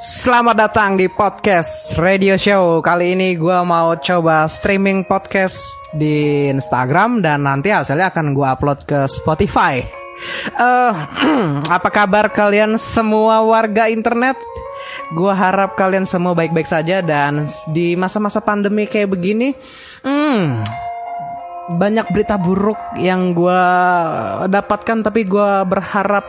Selamat datang di podcast radio show. Kali ini gue mau coba streaming podcast di Instagram dan nanti hasilnya akan gue upload ke Spotify. Eh, apa kabar kalian semua warga internet? Gue harap kalian semua baik-baik saja dan di masa-masa pandemi kayak begini, hmm, banyak berita buruk yang gue dapatkan tapi gue berharap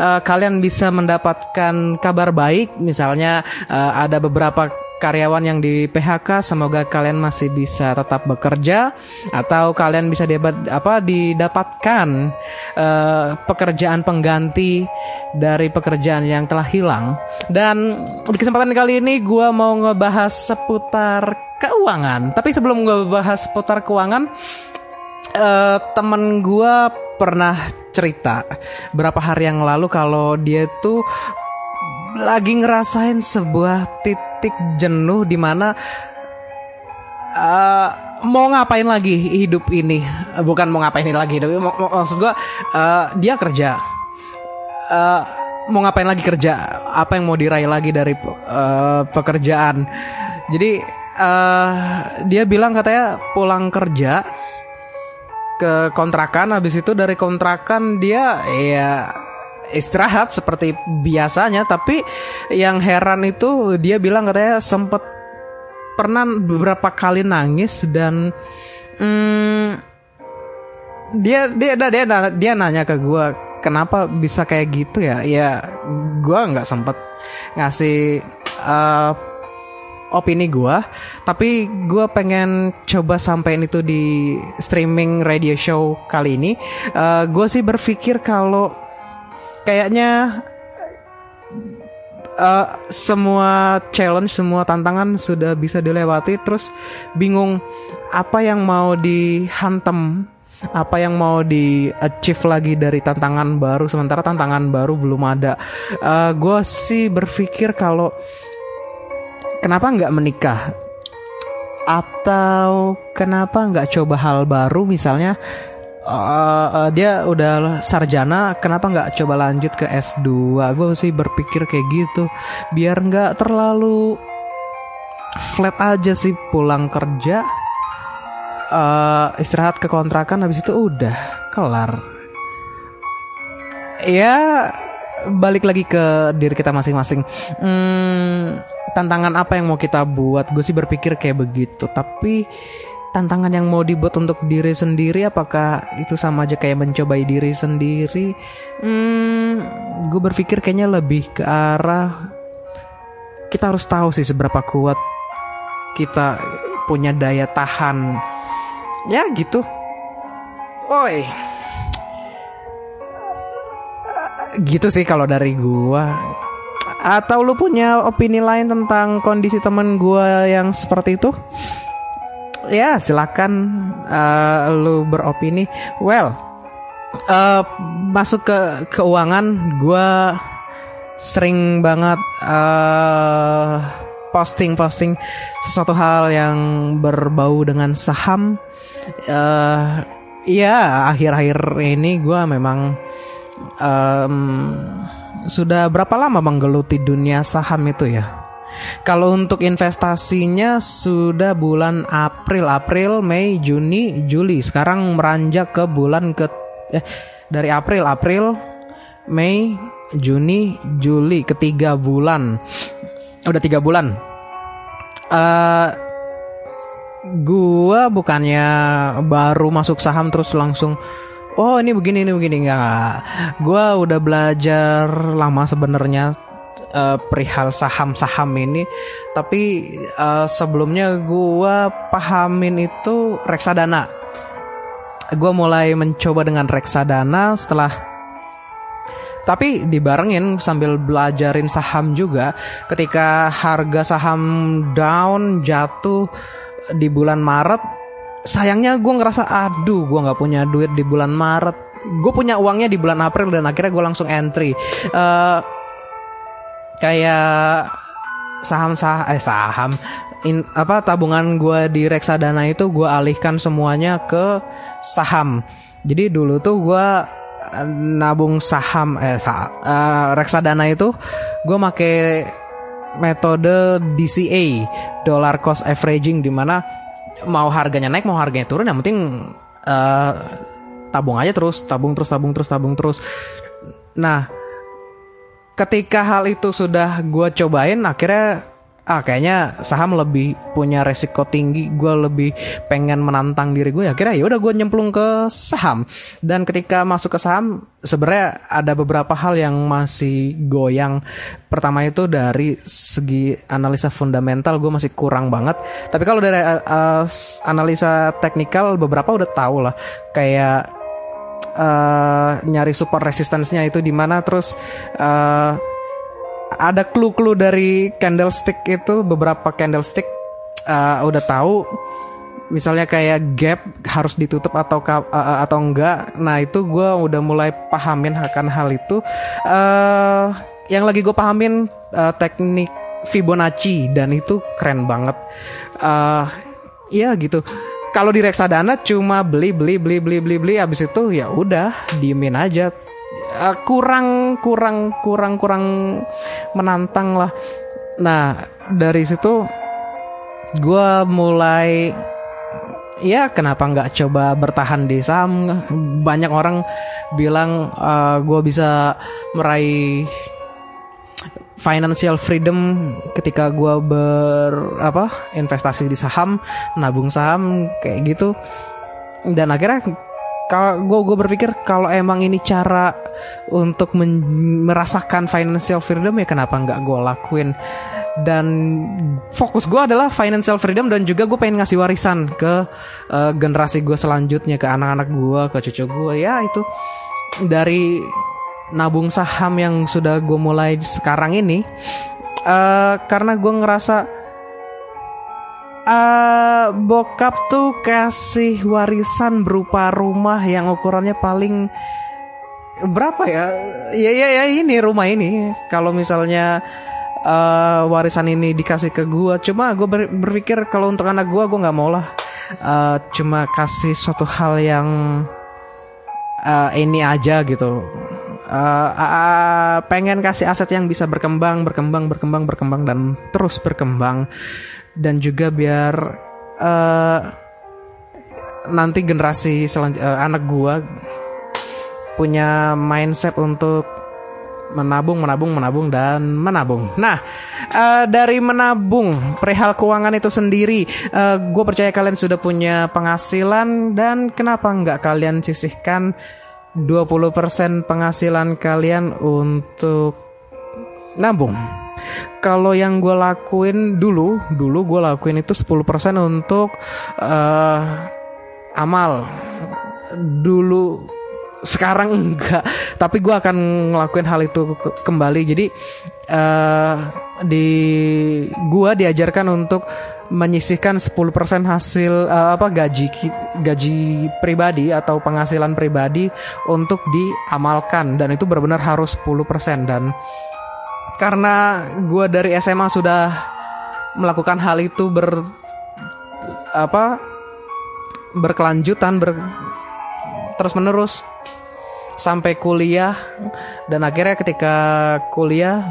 uh, kalian bisa mendapatkan kabar baik. Misalnya uh, ada beberapa karyawan yang di PHK semoga kalian masih bisa tetap bekerja atau kalian bisa dapat apa didapatkan uh, pekerjaan pengganti dari pekerjaan yang telah hilang. Dan di kesempatan kali ini gue mau ngebahas seputar keuangan. Tapi sebelum gue bahas seputar keuangan uh, temen gue pernah cerita berapa hari yang lalu kalau dia tuh lagi ngerasain sebuah titik jenuh di mana uh, mau ngapain lagi hidup ini? Bukan mau ngapain lagi tapi maksud gue uh, dia kerja. Uh, mau ngapain lagi kerja? Apa yang mau diraih lagi dari uh, pekerjaan? Jadi uh, dia bilang katanya pulang kerja ke kontrakan habis itu dari kontrakan dia ya istirahat seperti biasanya. Tapi yang heran itu dia bilang katanya sempet pernah beberapa kali nangis dan hmm, dia dia dia dia, dia nanya ke gue kenapa bisa kayak gitu ya? Ya gue nggak sempet ngasih uh, opini gue tapi gue pengen coba sampein itu di streaming radio show kali ini. Uh, gue sih berpikir kalau kayaknya uh, semua challenge semua tantangan sudah bisa dilewati. Terus bingung apa yang mau dihantam apa yang mau di achieve lagi dari tantangan baru. Sementara tantangan baru belum ada. Uh, gue sih berpikir kalau kenapa nggak menikah? Atau kenapa nggak coba hal baru? Misalnya uh, uh, dia udah sarjana kenapa nggak coba lanjut ke S2 gue sih berpikir kayak gitu. Biar nggak terlalu flat aja sih pulang kerja uh, istirahat ke kontrakan habis itu udah kelar. Ya balik lagi ke diri kita masing-masing. Hmm, tantangan apa yang mau kita buat? Gue sih berpikir kayak begitu. Tapi tantangan yang mau dibuat untuk diri sendiri, apakah itu sama aja kayak mencobai diri sendiri? Hmm, gue berpikir kayaknya lebih ke arah kita harus tahu sih seberapa kuat kita punya daya tahan. Ya gitu. Oi gitu sih kalau dari gua atau lu punya opini lain tentang kondisi temen gua yang seperti itu? Ya silakan uh, lu beropini. Well uh, masuk ke keuangan gua sering banget uh, posting-posting sesuatu hal yang berbau dengan saham. Uh, ya akhir-akhir ini gue memang um, sudah berapa lama menggeluti dunia saham itu ya? Kalau untuk investasinya sudah bulan April, April, Mei, Juni, Juli. Sekarang meranjak ke bulan ke eh dari April, April, Mei, Juni, Juli, ketiga bulan. Udah tiga bulan. Uh, gua bukannya baru masuk saham terus langsung oh ini begini ini begini. Nggak. Gue udah belajar lama sebenarnya uh, perihal saham-saham ini. Tapi uh, sebelumnya gue pahamin itu reksadana. Gue mulai mencoba dengan reksadana setelah tapi dibarengin sambil belajarin saham juga. Ketika harga saham down jatuh di bulan Maret sayangnya gue ngerasa aduh gue nggak punya duit di bulan Maret. Gue punya uangnya di bulan April dan akhirnya gue langsung entry. Uh, kayak saham sah eh saham. In, apa tabungan gue di reksadana itu gue alihkan semuanya ke saham. Jadi dulu tuh gue nabung saham eh sah, uh, reksadana itu gue make metode DCA dollar cost averaging di mana mau harganya naik mau harganya turun yang penting uh, tabung aja terus tabung terus tabung terus tabung terus. Nah ketika hal itu sudah gue cobain akhirnya ah kayaknya saham lebih punya resiko tinggi gue lebih pengen menantang diri gue ya kira ya udah gue nyemplung ke saham. Dan ketika masuk ke saham sebenarnya ada beberapa hal yang masih goyang. Pertama itu dari segi analisa fundamental gue masih kurang banget. Tapi kalau dari uh, analisa teknikal beberapa udah tahu lah. Kayak uh, nyari support resistance-nya itu di mana terus uh, ada clue-clue dari candlestick itu beberapa candlestick uh, udah tahu. Misalnya kayak gap harus ditutup atau uh, atau enggak. Nah itu gue udah mulai pahamin akan hal itu. Uh, yang lagi gue pahamin uh, teknik Fibonacci dan itu keren banget. Uh, ya gitu. Kalau di reksadana cuma beli beli beli beli beli beli abis itu ya udah diemin aja uh, kurang kurang kurang kurang menantang lah. Nah dari situ gue mulai ya kenapa nggak coba bertahan di saham banyak orang bilang uh, gue bisa meraih financial freedom ketika gue ber apa investasi di saham nabung saham kayak gitu dan akhirnya kalau gue gue berpikir kalau emang ini cara untuk merasakan financial freedom ya kenapa nggak gue lakuin? Dan fokus gue adalah financial freedom dan juga gue pengen ngasih warisan ke uh, generasi gue selanjutnya ke anak-anak gue ke cucu gue ya itu dari nabung saham yang sudah gue mulai sekarang ini uh, karena gue ngerasa uh, bokap tuh kasih warisan berupa rumah yang ukurannya paling berapa ya? Ya ya ya ini rumah ini. Kalau misalnya uh, warisan ini dikasih ke gua, cuma gue ber berpikir kalau untuk anak gua gue nggak mau lah. Uh, cuma kasih suatu hal yang uh, ini aja gitu. Uh, uh, pengen kasih aset yang bisa berkembang, berkembang, berkembang, berkembang dan terus berkembang dan juga biar uh, nanti generasi selanjutnya uh, anak gua punya mindset untuk menabung, menabung, menabung dan menabung. Nah, uh, dari menabung perihal keuangan itu sendiri, uh, gue percaya kalian sudah punya penghasilan dan kenapa nggak kalian sisihkan 20% penghasilan kalian untuk nabung? Kalau yang gue lakuin dulu, dulu gue lakuin itu 10% untuk uh, amal. Dulu sekarang enggak, tapi gue akan ngelakuin hal itu kembali. Jadi uh, di gue diajarkan untuk menyisihkan 10% hasil uh, apa gaji gaji pribadi atau penghasilan pribadi untuk diamalkan dan itu benar-benar harus 10% dan karena gue dari SMA sudah melakukan hal itu ber apa berkelanjutan ber terus menerus sampai kuliah dan akhirnya ketika kuliah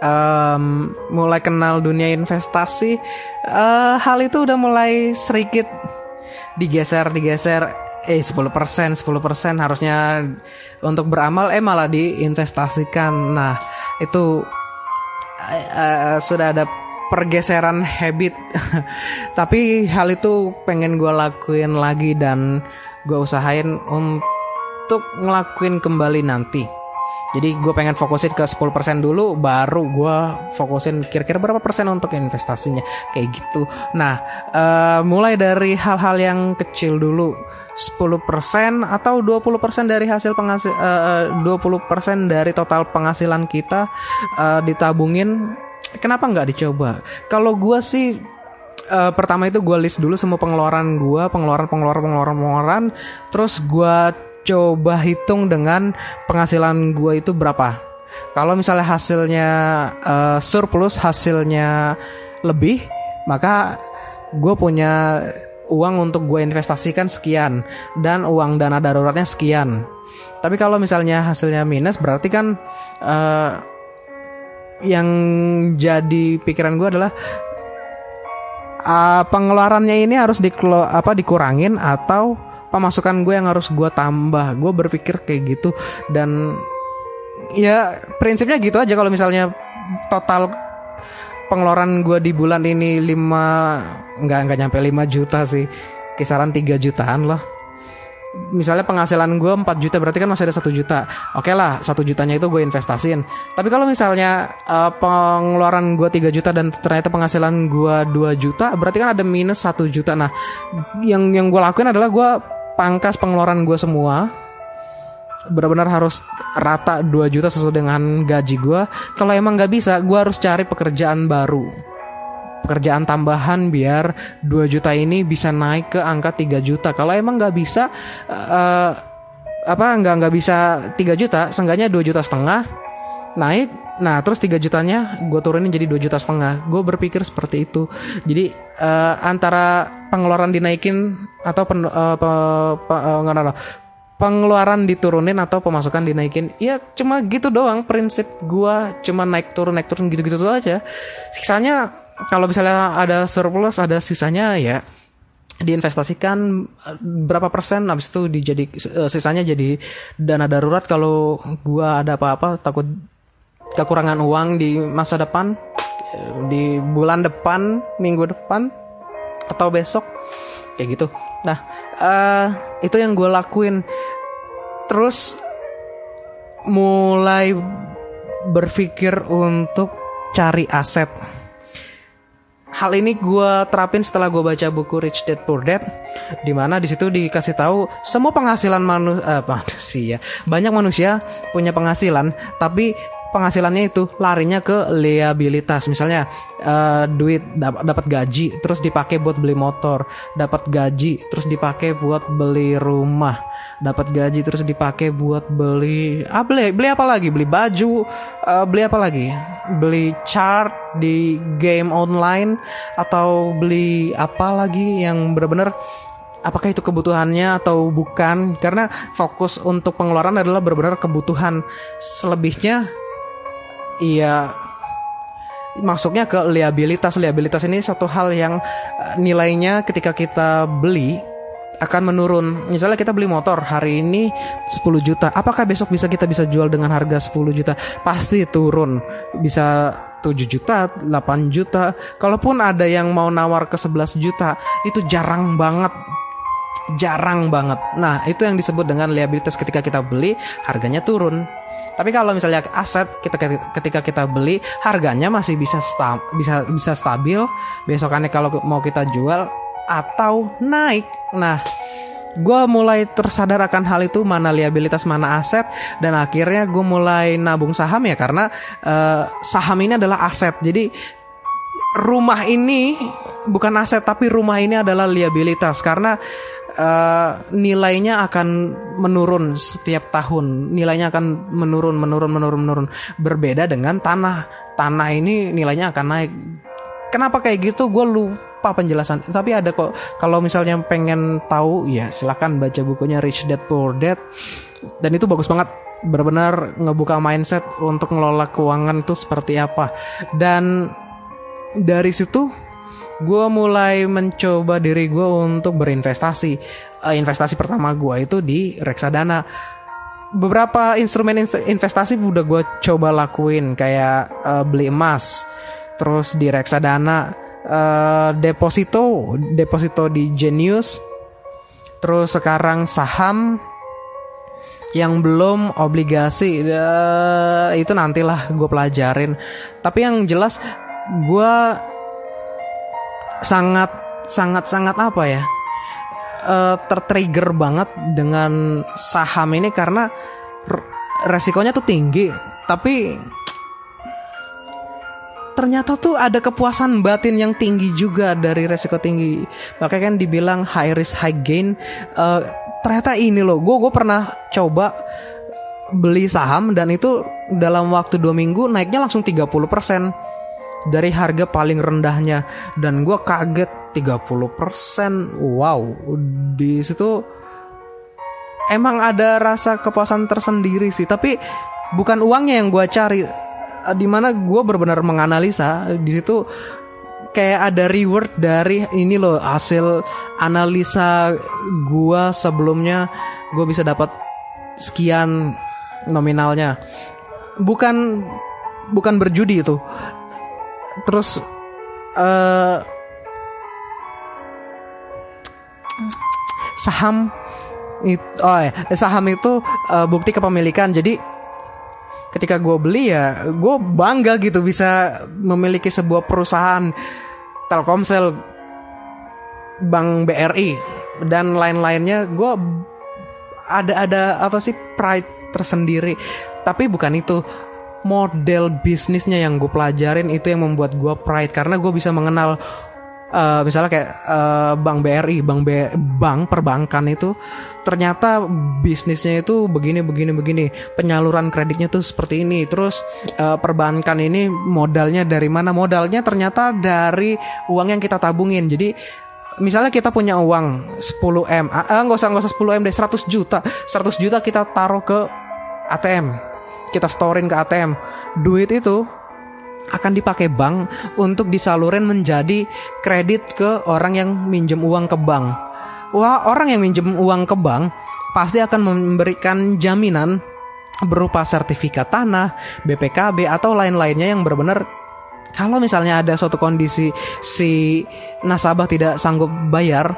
um, mulai kenal dunia investasi uh, hal itu udah mulai sedikit digeser digeser eh 10% 10% harusnya untuk beramal eh malah diinvestasikan. Nah itu uh, sudah ada pergeseran habit. Tapi hal itu pengen gue lakuin lagi dan gue usahain untuk ngelakuin kembali nanti jadi gue pengen fokusin ke 10% dulu baru gue fokusin kira-kira berapa persen untuk investasinya. Kayak gitu. Nah uh, mulai dari hal-hal yang kecil dulu. 10% atau 20% dari hasil penghasil uh, 20% dari total penghasilan kita uh, ditabungin. Kenapa nggak dicoba? Kalau gue sih uh, pertama itu gue list dulu semua pengeluaran gue pengeluaran pengeluaran pengeluaran pengeluaran. Terus gue coba hitung dengan penghasilan gue itu berapa kalau misalnya hasilnya uh, surplus hasilnya lebih maka gue punya uang untuk gue investasikan sekian dan uang dana daruratnya sekian. Tapi kalau misalnya hasilnya minus berarti kan uh, yang jadi pikiran gue adalah uh, pengeluarannya ini harus dikelo apa dikurangin atau pemasukan gue yang harus gue tambah? Gue berpikir kayak gitu dan ya prinsipnya gitu aja kalau misalnya total pengeluaran gue di bulan ini 5 nggak nggak nyampe 5 juta sih. Kisaran 3 jutaan lah. Misalnya penghasilan gue 4 juta berarti kan masih ada satu juta. Oke lah satu jutanya itu gue investasiin tapi kalau misalnya uh, pengeluaran gue 3 juta dan ternyata penghasilan gue 2 juta berarti kan ada minus satu juta. Nah yang yang gue lakuin adalah gue pangkas pengeluaran gue semua benar-benar harus rata 2 juta sesuai dengan gaji gue kalau emang nggak bisa gue harus cari pekerjaan baru. Pekerjaan tambahan biar 2 juta ini bisa naik ke angka 3 juta. Kalau emang nggak bisa uh, apa nggak nggak bisa 3 juta seenggaknya 2 juta setengah naik nah terus 3 jutanya gue turunin jadi 2 juta setengah. Gue berpikir seperti itu. Jadi uh, antara pengeluaran dinaikin atau pen, uh, pe, pe, uh, enggak, enggak, pengeluaran diturunin atau pemasukan dinaikin. Ya cuma gitu doang prinsip gua. Cuma naik turun naik turun gitu-gitu aja. Sisanya kalau misalnya ada surplus ada sisanya ya diinvestasikan berapa persen habis itu dijadi eh, sisanya jadi dana darurat. Kalau gua ada apa-apa takut kekurangan uang di masa depan di bulan depan minggu depan atau besok. Kayak gitu. Nah uh, itu yang gue lakuin. Terus mulai berpikir untuk cari aset. Hal ini gue terapin setelah gue baca buku Rich Dad Poor Dad di mana di situ dikasih tahu semua penghasilan manusia uh, manusia. Banyak manusia punya penghasilan tapi penghasilannya itu larinya ke liabilitas. Misalnya uh, duit dapat gaji terus dipakai buat beli motor. Dapat gaji terus dipakai buat beli rumah. Dapat gaji terus dipakai buat beli ah beli beli apa lagi? Beli baju uh, beli apa lagi? Beli chart di game online atau beli apa lagi yang benar-benar apakah itu kebutuhannya atau bukan? Karena fokus untuk pengeluaran adalah benar-benar kebutuhan selebihnya iya masuknya ke liabilitas liabilitas ini satu hal yang eh, nilainya ketika kita beli akan menurun. Misalnya kita beli motor hari ini 10 juta, apakah besok bisa kita bisa jual dengan harga 10 juta? Pasti turun. Bisa 7 juta, 8 juta. Kalaupun ada yang mau nawar ke 11 juta, itu jarang banget jarang banget. Nah, itu yang disebut dengan liabilitas ketika kita beli harganya turun. Tapi kalau misalnya aset kita ketika kita beli harganya masih bisa sta, bisa bisa stabil, besokannya kalau mau kita jual atau naik. Nah, gue mulai tersadar akan hal itu mana liabilitas mana aset dan akhirnya gue mulai nabung saham ya karena uh, saham ini adalah aset. Jadi rumah ini bukan aset tapi rumah ini adalah liabilitas karena uh, nilainya akan menurun setiap tahun. Nilainya akan menurun, menurun, menurun, menurun. Berbeda dengan tanah. Tanah ini nilainya akan naik. Kenapa kayak gitu? Gue lupa penjelasan. Tapi ada kok. Kalau misalnya pengen tahu, ya silahkan baca bukunya Rich Dad Poor Dad. Dan itu bagus banget. Benar-benar ngebuka mindset untuk ngelola keuangan itu seperti apa. Dan dari situ gue mulai mencoba diri gue untuk berinvestasi. Uh, investasi pertama gue itu di reksadana. Beberapa instrumen investasi udah gue coba lakuin kayak uh, beli emas, terus di reksadana, uh, deposito, deposito di Genius, terus sekarang saham, yang belum obligasi uh, itu nantilah gue pelajarin. Tapi yang jelas gue sangat sangat sangat apa ya uh, tertrigger banget dengan saham ini karena resikonya tuh tinggi. Tapi ternyata tuh ada kepuasan batin yang tinggi juga dari resiko tinggi. Makanya kan dibilang high risk high gain uh, ternyata ini loh gue gue pernah coba beli saham dan itu dalam waktu dua minggu naiknya langsung 30% dari harga paling rendahnya. Dan gue kaget 30% wow di situ emang ada rasa kepuasan tersendiri sih. Tapi bukan uangnya yang gue cari. Uh, di mana gue benar-benar menganalisa di situ kayak ada reward dari ini loh hasil analisa gue sebelumnya. Gue bisa dapat sekian nominalnya. Bukan bukan berjudi itu terus uh, saham itu oh ya saham itu uh, bukti kepemilikan. Jadi ketika gue beli ya gue bangga gitu bisa memiliki sebuah perusahaan Telkomsel Bank BRI dan lain-lainnya. Gue ada ada apa sih pride tersendiri. Tapi bukan itu model bisnisnya yang gue pelajarin itu yang membuat gue pride karena gue bisa mengenal uh, misalnya kayak uh, bank BRI, bank B, bank perbankan itu ternyata bisnisnya itu begini begini begini, penyaluran kreditnya tuh seperti ini. Terus uh, perbankan ini modalnya dari mana? Modalnya ternyata dari uang yang kita tabungin. Jadi misalnya kita punya uang 10 m, ah nggak usah nggak usah 10 m deh, 100 juta, 100 juta kita taruh ke ATM, kita storein ke ATM. Duit itu akan dipakai bank untuk disalurin menjadi kredit ke orang yang minjem uang ke bank. Wah, orang yang minjem uang ke bank pasti akan memberikan jaminan berupa sertifikat tanah, BPKB atau lain-lainnya yang benar-benar kalau misalnya ada suatu kondisi si nasabah tidak sanggup bayar,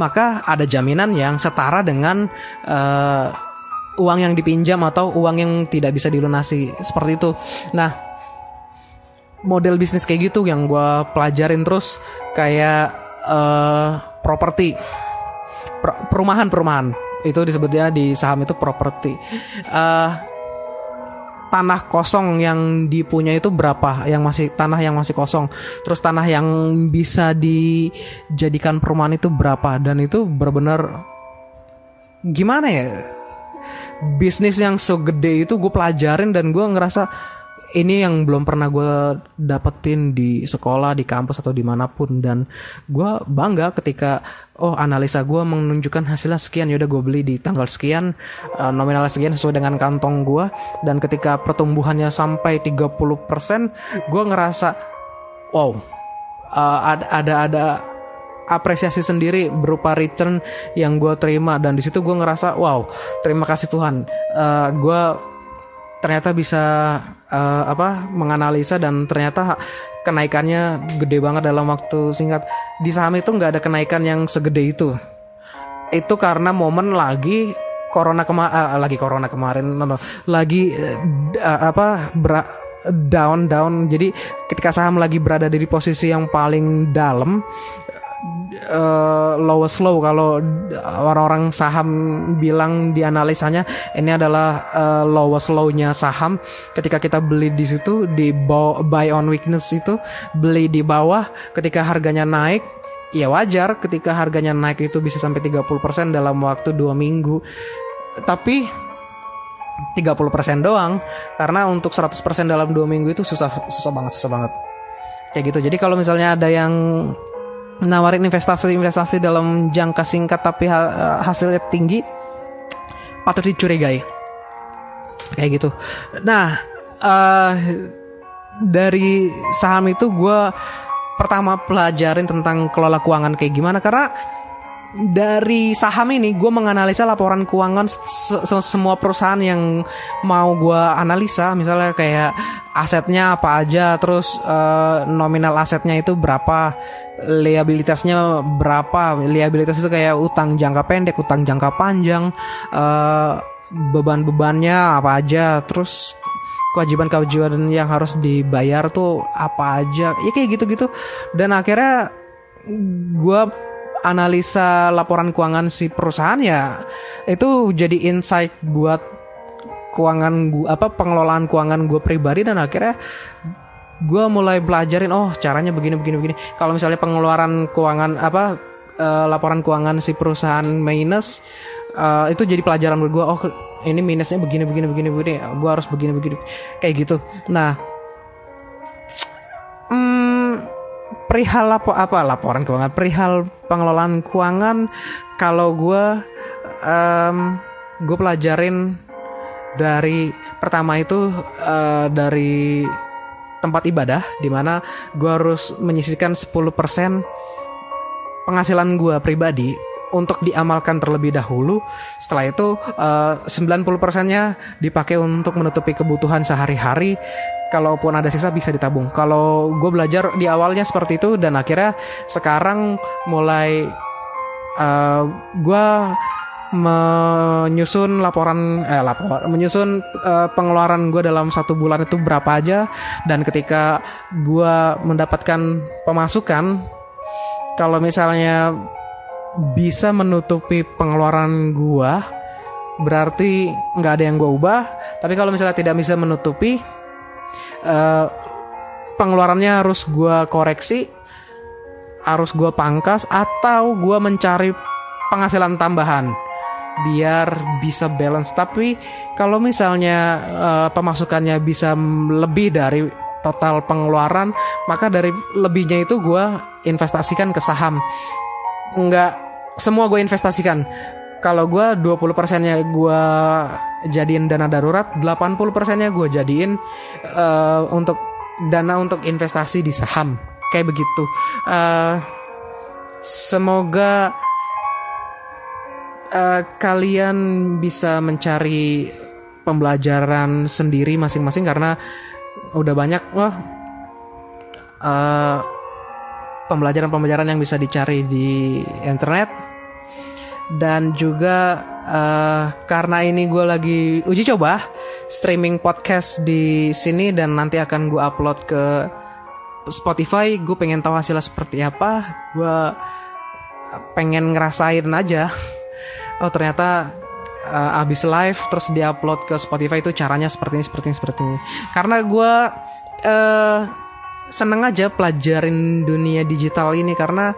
maka ada jaminan yang setara dengan uh, uang yang dipinjam atau uang yang tidak bisa dilunasi. Seperti itu. Nah, model bisnis kayak gitu yang gue pelajarin terus kayak uh, properti. Perumahan perumahan itu disebutnya di saham itu properti. Uh, tanah kosong yang dipunya itu berapa? Yang masih tanah yang masih kosong. Terus tanah yang bisa dijadikan perumahan itu berapa? Dan itu benar-benar gimana ya bisnis yang segede itu gue pelajarin dan gue ngerasa ini yang belum pernah gue dapetin di sekolah, di kampus atau di mana pun. Dan gue bangga ketika oh analisa gue menunjukkan hasilnya sekian. Yaudah gue beli di tanggal sekian nominal sekian sesuai dengan kantong gue dan ketika pertumbuhannya sampai 30% gue ngerasa wow uh, ada ada ada apresiasi sendiri berupa return yang gue terima. Dan di situ gue ngerasa wow terima kasih Tuhan. Uh, gue ternyata bisa uh, apa menganalisa dan ternyata kenaikannya gede banget dalam waktu singkat. Di saham itu nggak ada kenaikan yang segede itu. Itu karena momen lagi corona kema uh, lagi corona kemarin no, no, lagi uh, apa bra down down. Jadi ketika saham lagi berada di posisi yang paling dalam uh, lowest low. Kalau orang-orang saham bilang di analisanya ini adalah uh, lowest low-nya saham. Ketika kita beli di situ di buy on weakness itu beli di bawah ketika harganya naik ya wajar. Ketika harganya naik itu bisa sampai 30% dalam waktu dua minggu. Tapi 30% doang. Karena untuk 100% dalam dua minggu itu susah susah banget susah banget. Kayak gitu. Jadi kalau misalnya ada yang menawarin investasi-investasi dalam jangka singkat tapi hasilnya tinggi patut dicurigai. Kayak gitu. Nah uh, dari saham itu gue pertama pelajarin tentang kelola keuangan kayak gimana karena dari saham ini gue menganalisa laporan keuangan se se semua perusahaan yang mau gue analisa. Misalnya kayak asetnya apa aja terus uh, nominal asetnya itu berapa liabilitasnya berapa. Liabilitas itu kayak utang jangka pendek utang jangka panjang uh, beban-bebannya apa aja terus kewajiban-kewajiban yang harus dibayar tuh apa aja. Ya kayak gitu-gitu. Dan akhirnya gue analisa laporan keuangan si perusahaan ya itu jadi insight buat keuangan gua apa pengelolaan keuangan gue pribadi dan akhirnya gue mulai belajarin oh caranya begini begini begini. Kalau misalnya pengeluaran keuangan apa uh, laporan keuangan si perusahaan minus uh, itu jadi pelajaran buat gue oh ini minusnya begini begini begini begini gue harus begini begini. Kayak gitu. Nah perihal apa apa laporan keuangan perihal pengelolaan keuangan kalau gue um, gue pelajarin dari pertama itu uh, dari tempat ibadah di mana gue harus menyisihkan 10% penghasilan gue pribadi untuk diamalkan terlebih dahulu. Setelah itu uh, 90%-nya dipakai untuk menutupi kebutuhan sehari-hari. Kalaupun ada sisa bisa ditabung. Kalau gue belajar di awalnya seperti itu dan akhirnya sekarang mulai uh, gue menyusun laporan eh lapor menyusun uh, pengeluaran gue dalam satu bulan itu berapa aja dan ketika gue mendapatkan pemasukan kalau misalnya bisa menutupi pengeluaran gue berarti nggak ada yang gue ubah tapi kalau misalnya tidak bisa menutupi uh, pengeluarannya harus gue koreksi harus gue pangkas atau gue mencari penghasilan tambahan biar bisa balance. Tapi kalau misalnya uh, pemasukannya bisa lebih dari total pengeluaran, maka dari lebihnya itu gue investasikan ke saham. Enggak semua gue investasikan. Kalau gue 20 persennya gue jadiin dana darurat, 80 persennya gue jadiin uh, untuk dana untuk investasi di saham. Kayak begitu. Uh, semoga uh, kalian bisa mencari pembelajaran sendiri masing-masing karena udah banyak loh uh, pembelajaran-pembelajaran yang bisa dicari di internet dan juga uh, karena ini gue lagi uji coba streaming podcast di sini dan nanti akan gue upload ke Spotify gue pengen tahu hasilnya seperti apa. Gue pengen ngerasain aja. Oh ternyata uh, abis live terus diupload ke Spotify itu caranya seperti ini seperti ini seperti ini. Karena gue uh, seneng aja pelajarin dunia digital ini karena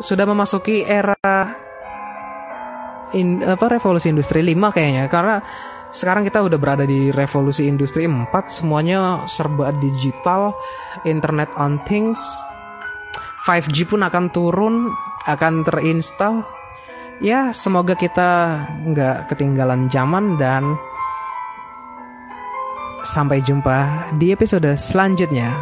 sudah memasuki era in, apa revolusi industri 5 kayaknya. Karena sekarang kita udah berada di revolusi industri 4 semuanya serba digital internet on things. 5G pun akan turun akan terinstall. Ya semoga kita nggak ketinggalan zaman dan sampai jumpa di episode selanjutnya.